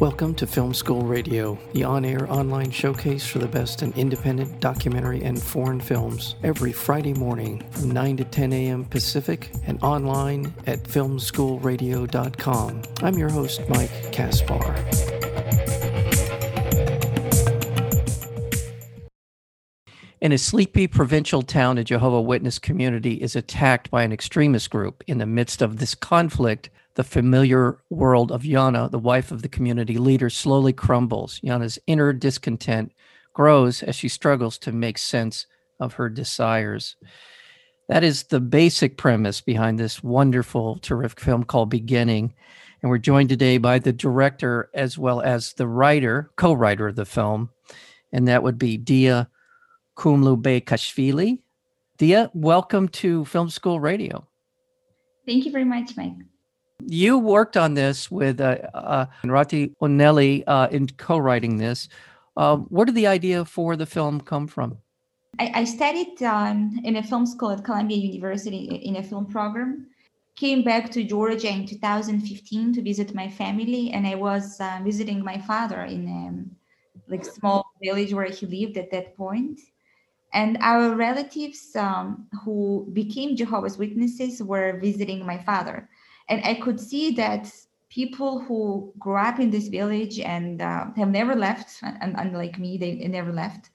Welcome to Film School Radio, the on air online showcase for the best in independent documentary and foreign films, every Friday morning from 9 to 10 a.m. Pacific and online at filmschoolradio.com. I'm your host, Mike Kaspar. In a sleepy provincial town, a Jehovah Witness community is attacked by an extremist group. In the midst of this conflict, the familiar world of Yana, the wife of the community leader, slowly crumbles. Yana's inner discontent grows as she struggles to make sense of her desires. That is the basic premise behind this wonderful, terrific film called Beginning. And we're joined today by the director as well as the writer, co writer of the film, and that would be Dea Kumlu Dea, welcome to Film School Radio. Thank you very much, Mike. You worked on this with uh, uh, Rati Oneli uh, in co-writing this. Uh, where did the idea for the film come from? I, I studied um, in a film school at Columbia University in a film program. Came back to Georgia in 2015 to visit my family, and I was uh, visiting my father in a um, like small village where he lived at that point. And our relatives um, who became Jehovah's Witnesses were visiting my father and i could see that people who grew up in this village and uh, have never left and unlike me they, never left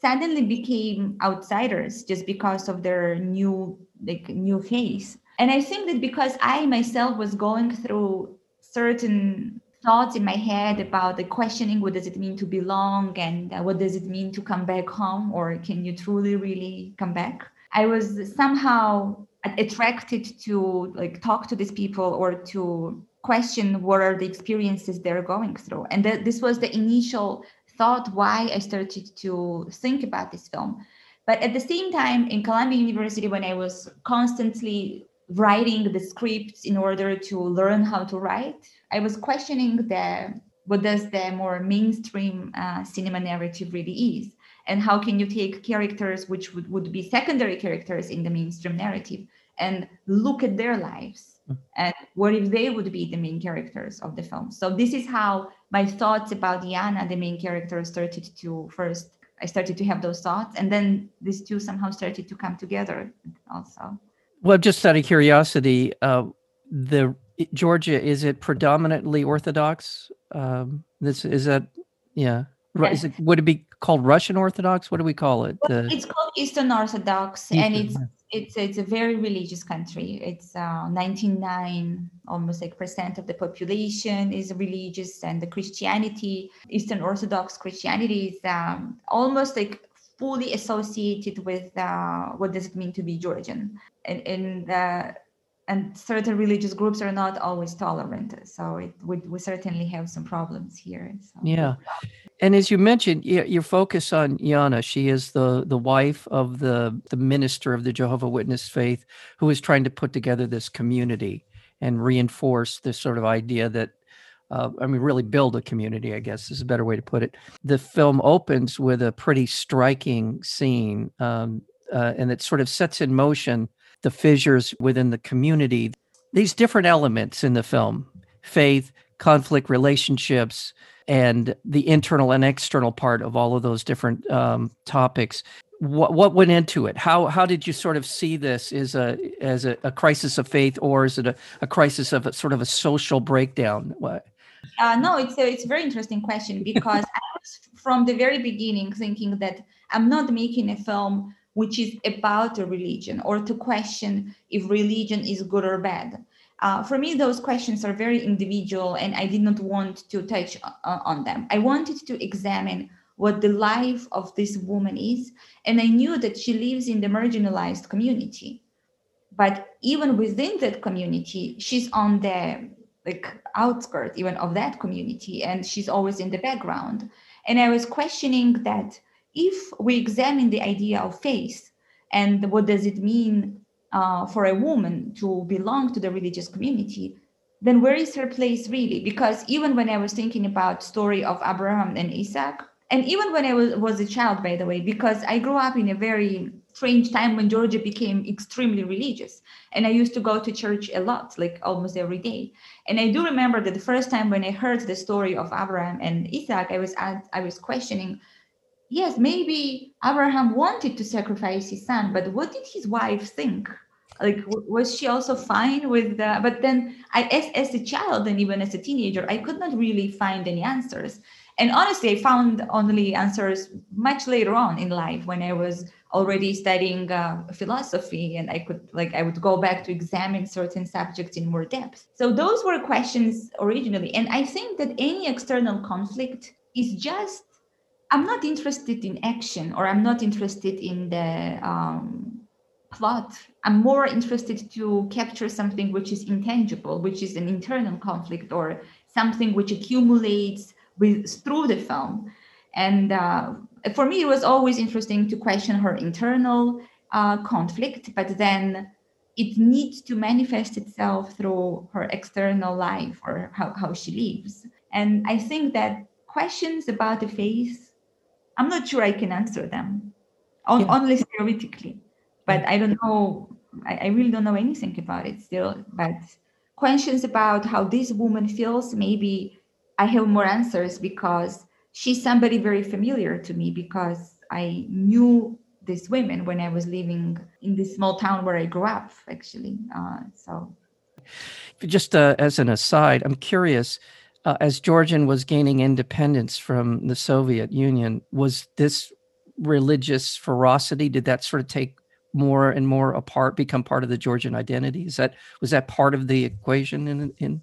suddenly became outsiders just because of their new like new face. And i think that because i myself was going through certain thoughts in my head about the questioning what does it mean to belong and uh, what does it mean to come back home or can you truly really come back? I was somehow attracted to like talk to these people or to question what are the experiences they're going through. And th- this was the initial thought why i started to think about this film. But at the same time in columbia university when i was constantly writing the scripts in order to learn how to write i was questioning the what does the more mainstream uh, cinema narrative really is and how can you take characters which would, would be secondary characters in the mainstream narrative and look at their lives hmm. and what if they would be the main characters of the film so this is how my thoughts about Yana, the main character started to first i started to have those thoughts and then these two somehow started to come together also well just out of curiosity uh, the georgia is it predominantly orthodox um, this is that yeah. Is it would it be called Russian Orthodox? What do we call it? Well, it's called Eastern Orthodox, Eastern. and it's it's it's a very religious country. It's uh, 99 almost like percent of the population is religious, and the Christianity, Eastern Orthodox Christianity, is um, almost like fully associated with uh, what does it mean to be Georgian, and and uh, and certain religious groups are not always tolerant. So it we, we certainly have some problems here. So. Yeah. And as you mentioned, your focus on Yana, she is the the wife of the the minister of the Jehovah Witness faith, who is trying to put together this community and reinforce this sort of idea that, uh, I mean, really build a community. I guess is a better way to put it. The film opens with a pretty striking scene, um, uh, and it sort of sets in motion the fissures within the community. These different elements in the film: faith, conflict, relationships and the internal and external part of all of those different um, topics. What what went into it? How how did you sort of see this as a as a, a crisis of faith, or is it a, a crisis of a, sort of a social breakdown? What? Uh, no, it's a, it's a very interesting question because I was from the very beginning thinking that I'm not making a film which is about a religion or to question if religion is good or bad. Uh, for me, those questions are very individual, and I did not want to touch uh, on them. I wanted to examine what the life of this woman is, and I knew that she lives in the marginalized community. But even within that community, she's on the like outskirts even of that community, and she's always in the background. And I was questioning that if we examine the idea of faith and what does it mean uh, for a woman to belong to the religious community then where is her place really because even when i was thinking about story of abraham and isaac and even when i was, was a child by the way because i grew up in a very strange time when Georgia became extremely religious. And I used to go to church a lot, like almost every day. And I do remember that the first time when I heard the story of Abraham and Isaac, I was at, I was questioning, yes, maybe Abraham wanted to sacrifice his son, but what did his wife think? Like, was she also fine with the? But then, I as as a child and even as a teenager, I could not really find any answers. And honestly, I found only answers much later on in life when I was already studying uh, philosophy and i could like i would go back to examine certain subjects in more depth so those were questions originally and i think that any external conflict is just i'm not interested in action or i'm not interested in the um, plot i'm more interested to capture something which is intangible which is an internal conflict or something which accumulates with through the film and uh, for me, it was always interesting to question her internal uh, conflict, but then it needs to manifest itself through her external life or how, how she lives. And I think that questions about the faith, I'm not sure I can answer them, on, yeah. only theoretically. But I don't know, I, I really don't know anything about it still. But questions about how this woman feels, maybe I have more answers because she's somebody very familiar to me because I knew these women when I was living in this small town where I grew up, actually. Uh, so, just uh, as an aside, I'm curious. Uh, as Georgian was gaining independence from the Soviet Union, was this religious ferocity? Did that sort of take more and more apart, become part of the Georgian identity? Is that was that part of the equation in in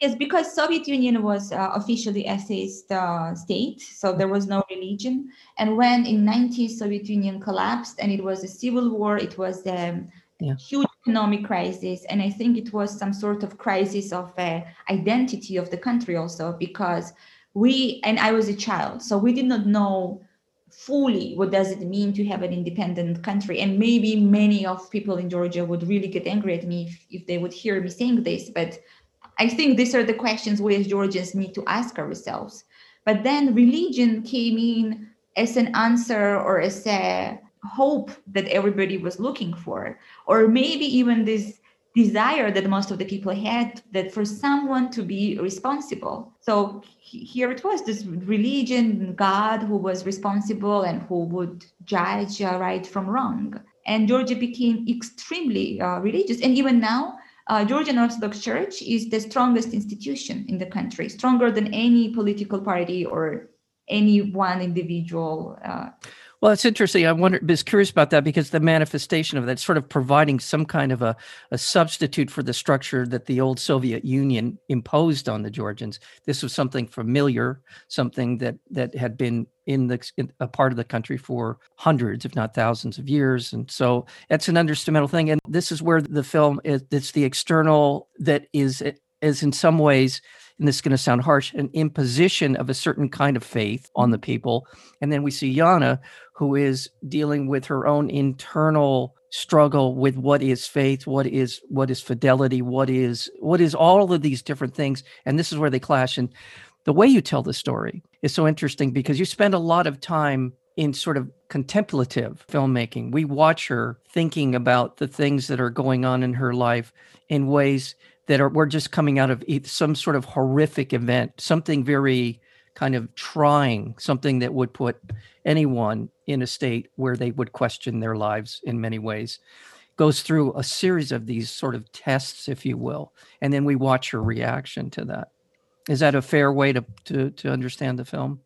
Yes, because Soviet Union was uh, officially atheist uh, state, so there was no religion. And when in 90s Soviet Union collapsed and it was a civil war, it was a yeah. huge economic crisis, and I think it was some sort of crisis of uh, identity of the country also because we and I was a child, so we did not know fully what does it mean to have an independent country and maybe many of people in georgia would really get angry at me if, if they would hear me saying this but I think these are the questions we as Georgians need to ask ourselves. But then religion came in as an answer or as a hope that everybody was looking for, or maybe even this desire that most of the people had that for someone to be responsible. So here it was this religion, God who was responsible and who would judge uh, right from wrong. And Georgia became extremely uh, religious. And even now, uh, Georgian Orthodox Church is the strongest institution in the country, stronger than any political party or any one individual. Well, it's interesting. I wonder, was curious about that because the manifestation of that sort of providing some kind of a, a substitute for the structure that the old Soviet Union imposed on the Georgians. This was something familiar, something that that had been in the in a part of the country for hundreds, if not thousands, of years, and so it's an understandable thing. And this is where the film is. It's the external that is is in some ways and this is going to sound harsh, an imposition of a certain kind of faith on the people. And then we see Yana, who is dealing with her own internal struggle with what is faith, what is what is fidelity, what is what is all of these different things. And this is where they clash. And the way you tell the story is so interesting because you spend a lot of time in sort of contemplative filmmaking. We watch her thinking about the things that are going on in her life in ways that are we're just coming out of some sort of horrific event, something very kind of trying, something that would put anyone in a state where they would question their lives in many ways. Goes through a series of these sort of tests, if you will, and then we watch her reaction to that. Is that a fair way to to, to understand the film?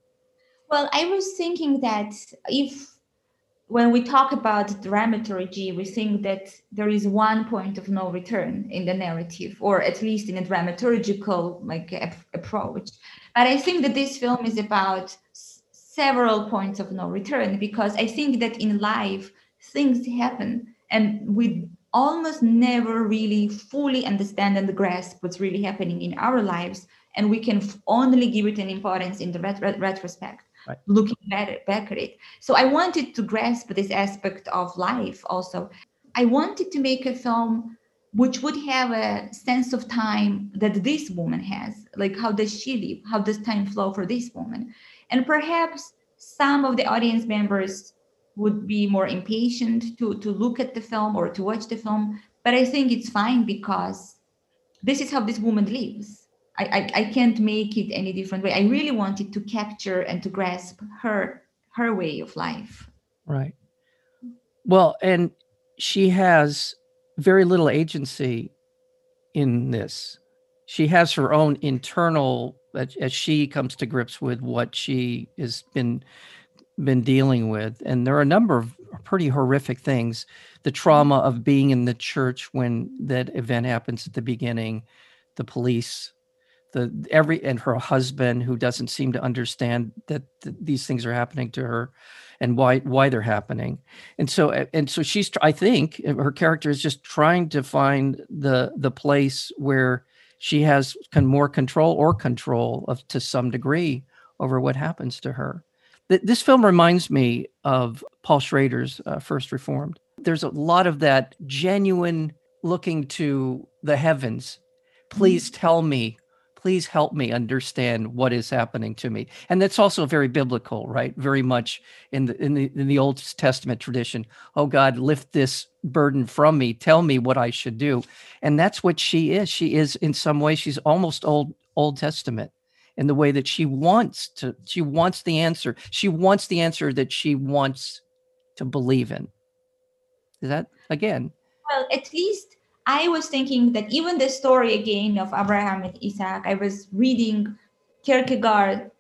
Well, I was thinking that if when we talk about dramaturgy, we think that there is one point of no return in the narrative, or at least in a dramaturgical like approach. But I think that this film is about several points of no return because I think that in life things happen and we almost never really fully understand and grasp what's really happening in our lives, and we can only give it an importance in the ret- retrospect right. looking back, back at it. So I wanted to grasp this aspect of life also. I wanted to make a film which would have a sense of time that this woman has. Like, how does she live? How does time flow for this woman? And perhaps some of the audience members would be more impatient to to look at the film or to watch the film but i think it's fine because this is how this woman lives I, I, can't make it any different way. I really wanted to capture and to grasp her her way of life. Right. Well and she has very little agency in this. She has her own internal as she comes to grips with what she has been been dealing with. And there are a number of pretty horrific things. The trauma of being in the church when that event happens at the beginning the police the every and her husband who doesn't seem to understand that th- these things are happening to her and why why they're happening and so and so she's i think her character is just trying to find the the place where she has more control or control of to some degree over what happens to her this film reminds me of Paul Schrader's uh, First Reformed. There's a lot of that genuine looking to the heavens. Please mm-hmm. tell me, please help me understand what is happening to me. And that's also very biblical, right? Very much in the in the in the Old Testament tradition. Oh God, lift this burden from me. Tell me what I should do. And that's what she is. She is in some way she's almost old Old Testament in the way that she wants to she wants the answer she wants the answer that she wants to believe in is that again well at least i was thinking that even the story again of abraham and isaac i was reading kierkegaard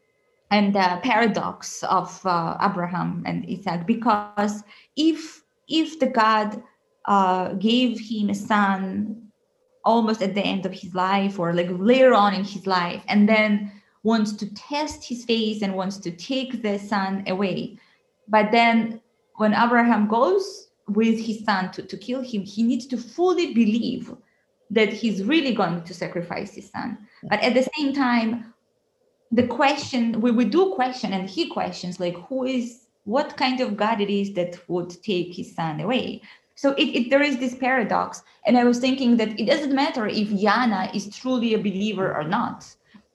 and the paradox of uh, abraham and isaac because if if the god uh, gave him a son almost at the end of his life or like later on in his life and then wants to test his faith and wants to take the son away. But then when Abraham goes with his son to, to kill him, he needs to fully believe that he's really going to sacrifice his son. But at the same time, the question we, we do question and he questions like who is what kind of God it is that would take his son away. So it, it, there is this paradox. And I was thinking that it doesn't matter if Yana is truly a believer or not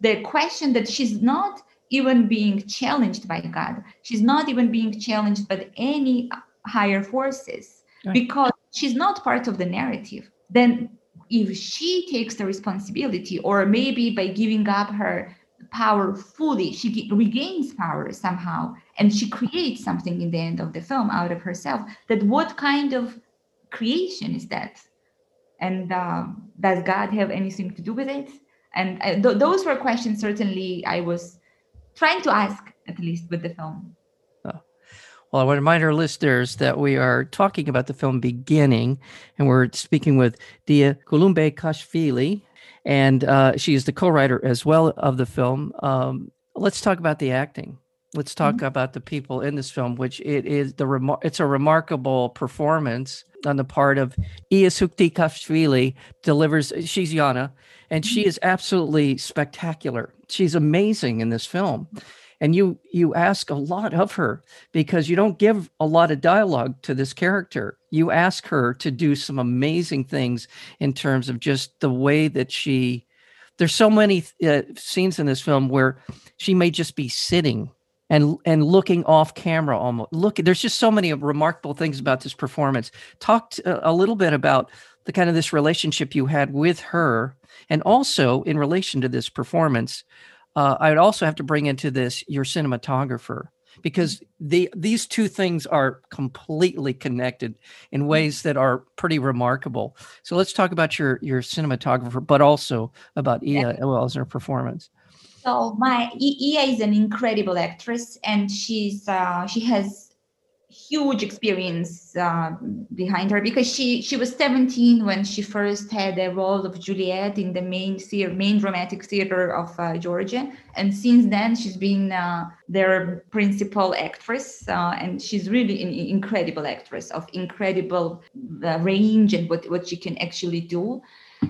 the question that she's not even being challenged by God. She's not even being challenged by any higher forces right. because she's not part of the narrative. Then, if she takes the responsibility, or maybe by giving up her power fully, she regains power somehow and she creates something in the end of the film out of herself. That what kind of creation is that? And uh, does God have anything to do with it? and I, th- those were questions certainly i was trying to ask at least with the film. Well i want to remind our listeners that we are talking about the film beginning and we're speaking with Dea Kulumbegashvili and uh, she is the co-writer as well of the film um, let's talk about the acting let's talk mm-hmm. about the people in this film which it is the remar- it's a remarkable performance on the part of Iya Sukti delivers she's Yana and she mm-hmm. is absolutely spectacular. She's amazing in this film. And you you ask a lot of her because you don't give a lot of dialogue to this character. You ask her to do some amazing things in terms of just the way that she there's so many uh, scenes in this film where she may just be sitting and and looking off camera almost. Look there's just so many remarkable things about this performance. Talk a little bit about the kind of this relationship you had with her and also, in relation to this performance, uh, I would also have to bring into this your cinematographer because the these two things are completely connected in mm-hmm. ways that are pretty remarkable. So let's talk about your your cinematographer, but also about as well as her performance. So my Iya is an incredible actress, and she's uh, she has huge experience uh, behind her because she she was 17 when she first had the role of Juliet in the main theater, main dramatic theater of uh, Georgia, and since then she's been uh, their principal actress, uh, and she's really an incredible actress of incredible uh, range and what what she can actually do.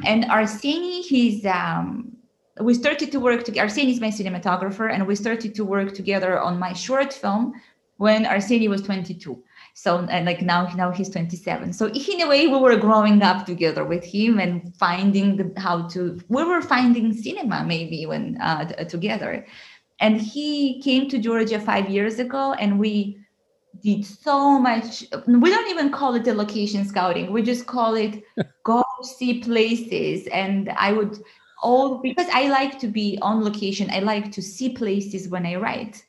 And Arseny, he's um, we started to work together. Arseny is my cinematographer, and we started to work together on my short film when Arseny was 22. So and like now, now he's 27. So in a way, we were growing up together with him and finding how to. We were finding cinema maybe when uh, together, and he came to Georgia five years ago, and we did so much. We don't even call it a location scouting. We just call it go see places. And I would all because I like to be on location. I like to see places when I write.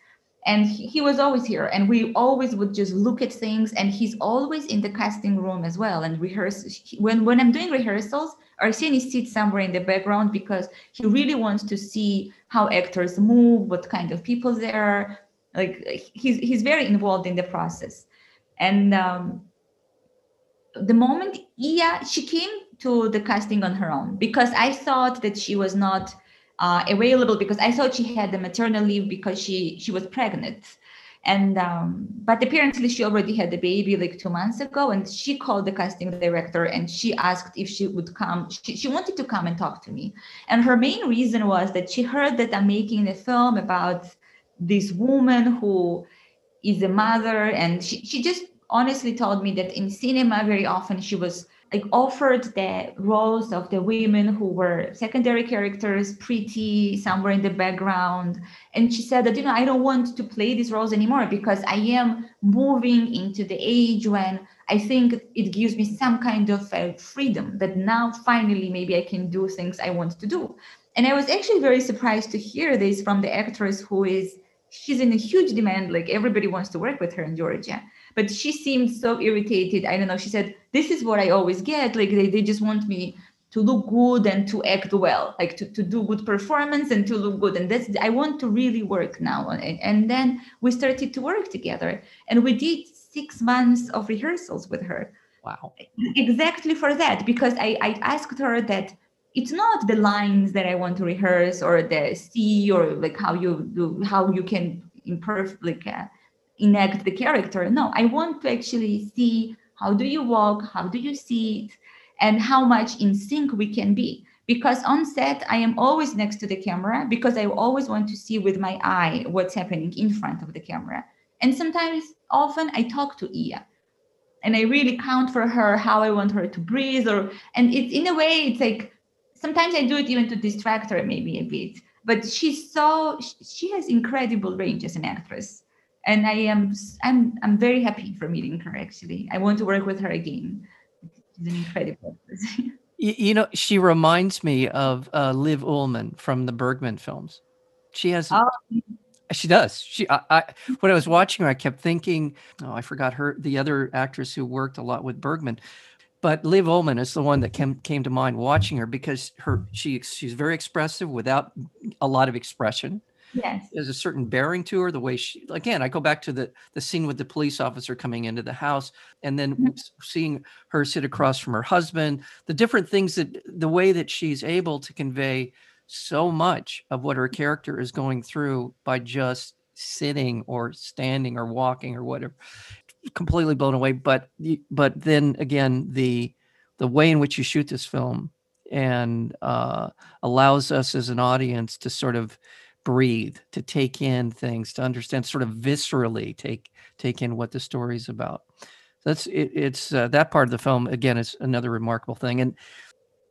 And he, he was always here, and we always would just look at things. And he's always in the casting room as well and rehearse. When when I'm doing rehearsals, Arseny sits somewhere in the background because he really wants to see how actors move, what kind of people there are, like he's he's very involved in the process and um, the moment Iya she came to the casting on her own because I thought that she was not uh, available because I thought she had the maternal leave because she she was pregnant. And um, but apparently she already had the baby like two months ago and she called the casting director and she asked if she would come. She, she wanted to come and talk to me. And her main reason was that she heard that i'm making a film about this woman who is a mother and she, she just honestly told me that in cinema very often she was like offered the roles of the women who were secondary characters pretty somewhere in the background. And she said that you know i don't want to play these roles anymore because i am moving into the age when i think it gives me some kind of uh, freedom that now finally maybe i can do things i want to do. And i was actually very surprised to hear this from the actress who is she's in a huge demand like everybody wants to work with her in georgia but she seemed so irritated. I don't know. She said this is what i always get. Like they, they just want me to look good and to act well like to, to do good performance and to look good. And that's i want to really work now and, and then we started to work together. And we did six months of rehearsals with her. Wow. Exactly for that because i, I asked her that it's not the lines that I want to rehearse or the see or like how you do how you can imperfect like uh, enact the character. No, I want to actually see how do you walk, how do you see it, and how much in sync we can be. Because on set, I am always next to the camera because I always want to see with my eye what's happening in front of the camera. And sometimes, often, I talk to Iya and I really count for her how I want her to breathe, or and it's in a way, it's like sometimes I do it even to distract her maybe a bit. But she's so she has incredible range as an actress, and I am I'm I'm very happy for meeting her. Actually, I want to work with her again. She's an incredible actress. you, you, know, she reminds me of uh, Liv Ullmann from the Bergman films. She has. Oh. She does. She, I, I, when I was watching her, I kept thinking, oh, I forgot her, the other actress who worked a lot with Bergman but Liv Ullmann is the one that came came to mind watching her because her she she's very expressive without a lot of expression. Yes, there's a certain bearing to her. The way she again, I go back to the the scene with the police officer coming into the house, and then mm-hmm. seeing her sit across from her husband. The different things that the way that she's able to convey so much of what her character is going through by just sitting or standing or walking or whatever completely blown away. But but then again, the the way in which you shoot this film and uh, allows us as an audience to sort of breathe, to take in things, to understand, sort of viscerally take take in what the story's about. That's it, it's uh, that part of the film again is another remarkable thing. And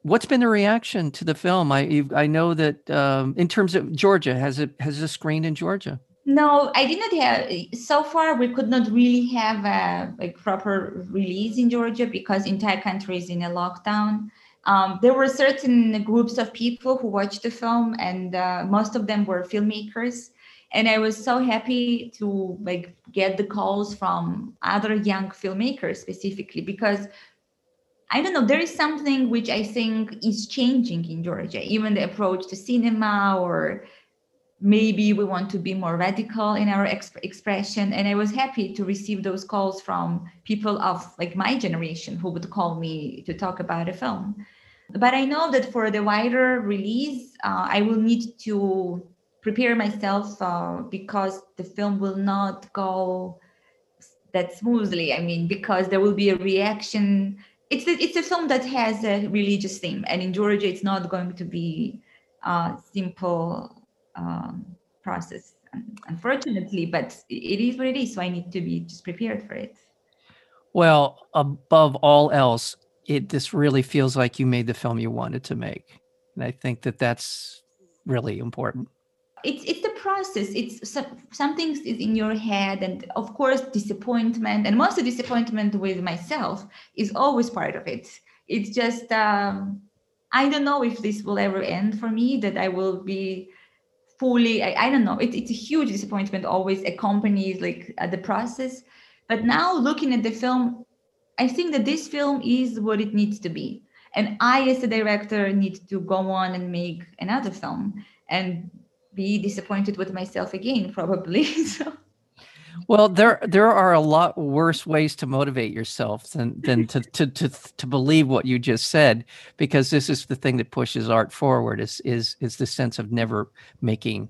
what's been the reaction to the film? I I know that um, in terms of Georgia, has it has it screened in Georgia? No, I did not have. So far, we could not really have a like proper release in Georgia because entire country is in a lockdown. Um, there were certain groups of people who watched the film, and uh, most of them were filmmakers. And I was so happy to like get the calls from other young filmmakers specifically because I don't know, there is something which I think is changing in Georgia, even the approach to cinema or maybe we want to be more radical in our exp- expression and i was happy to receive those calls from people of like my generation who would call me to talk about a film but i know that for the wider release uh, i will need to prepare myself uh, because the film will not go that smoothly i mean because there will be a reaction it's a, it's a film that has a religious theme and in georgia it's not going to be a simple um, process, unfortunately, but it is what it is. So I need to be just prepared for it. Well, above all else, it this really feels like you made the film you wanted to make, and I think that that's really important. it's it's the process. It's some, something is in your head and of course disappointment. And most of disappointment with myself is always part of it. It's just um, i don't know if this will ever end for me that i will be fully i, I don't know. It, it's a huge disappointment always accompanies like uh, the process. But now looking at the film i think that this film is what it needs to be. And i as a director need to go on and make another film and be disappointed with myself again probably so. Well there there are a lot worse ways to motivate yourself than than to, to to to believe what you just said because this is the thing that pushes art forward is is is the sense of never making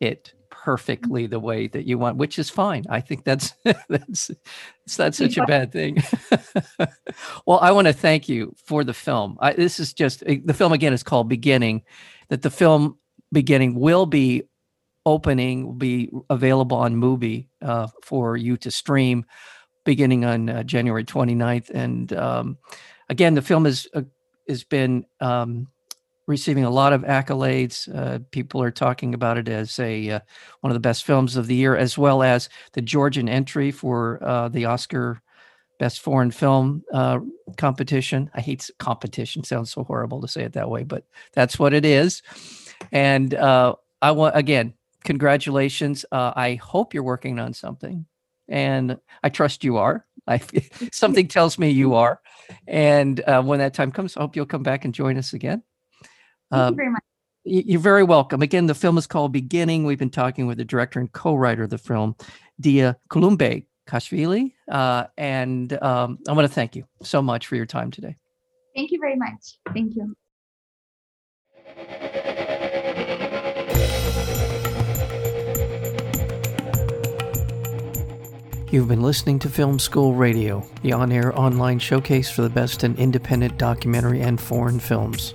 it perfectly the way that you want which is fine. I think that's that's it's not such a bad thing. Well i want to thank you for the film. I, this is just eh, the film again is called beginning that the film beginning will be opening will be available on Mubi uh, for you to stream beginning on uh, January 29th. And um, again, the film has uh, has been um, receiving a lot of accolades. Uh, people are talking about it as a uh, one of the best films of the year, as well as the Georgian entry for uh, the Oscar Best Foreign Film competition. I hate competition; sounds so horrible to say it that way, but that's what it is. And uh, I want again, congratulations. Uh, I hope you're working on something, and I trust you are. I something tells me you are. And uh, when that time comes, I hope you'll come back and join us again. Thank you um, very much. You're very welcome. Again, the film is called Beginning. We've been talking with the director and co-writer of the film, Dia Kulumbe Kashvili. Uh, and um, I want to thank you so much for your time today. Thank you very much. Thank you. You've been listening to Film School Radio, the on air online showcase for the best in independent documentary and foreign films.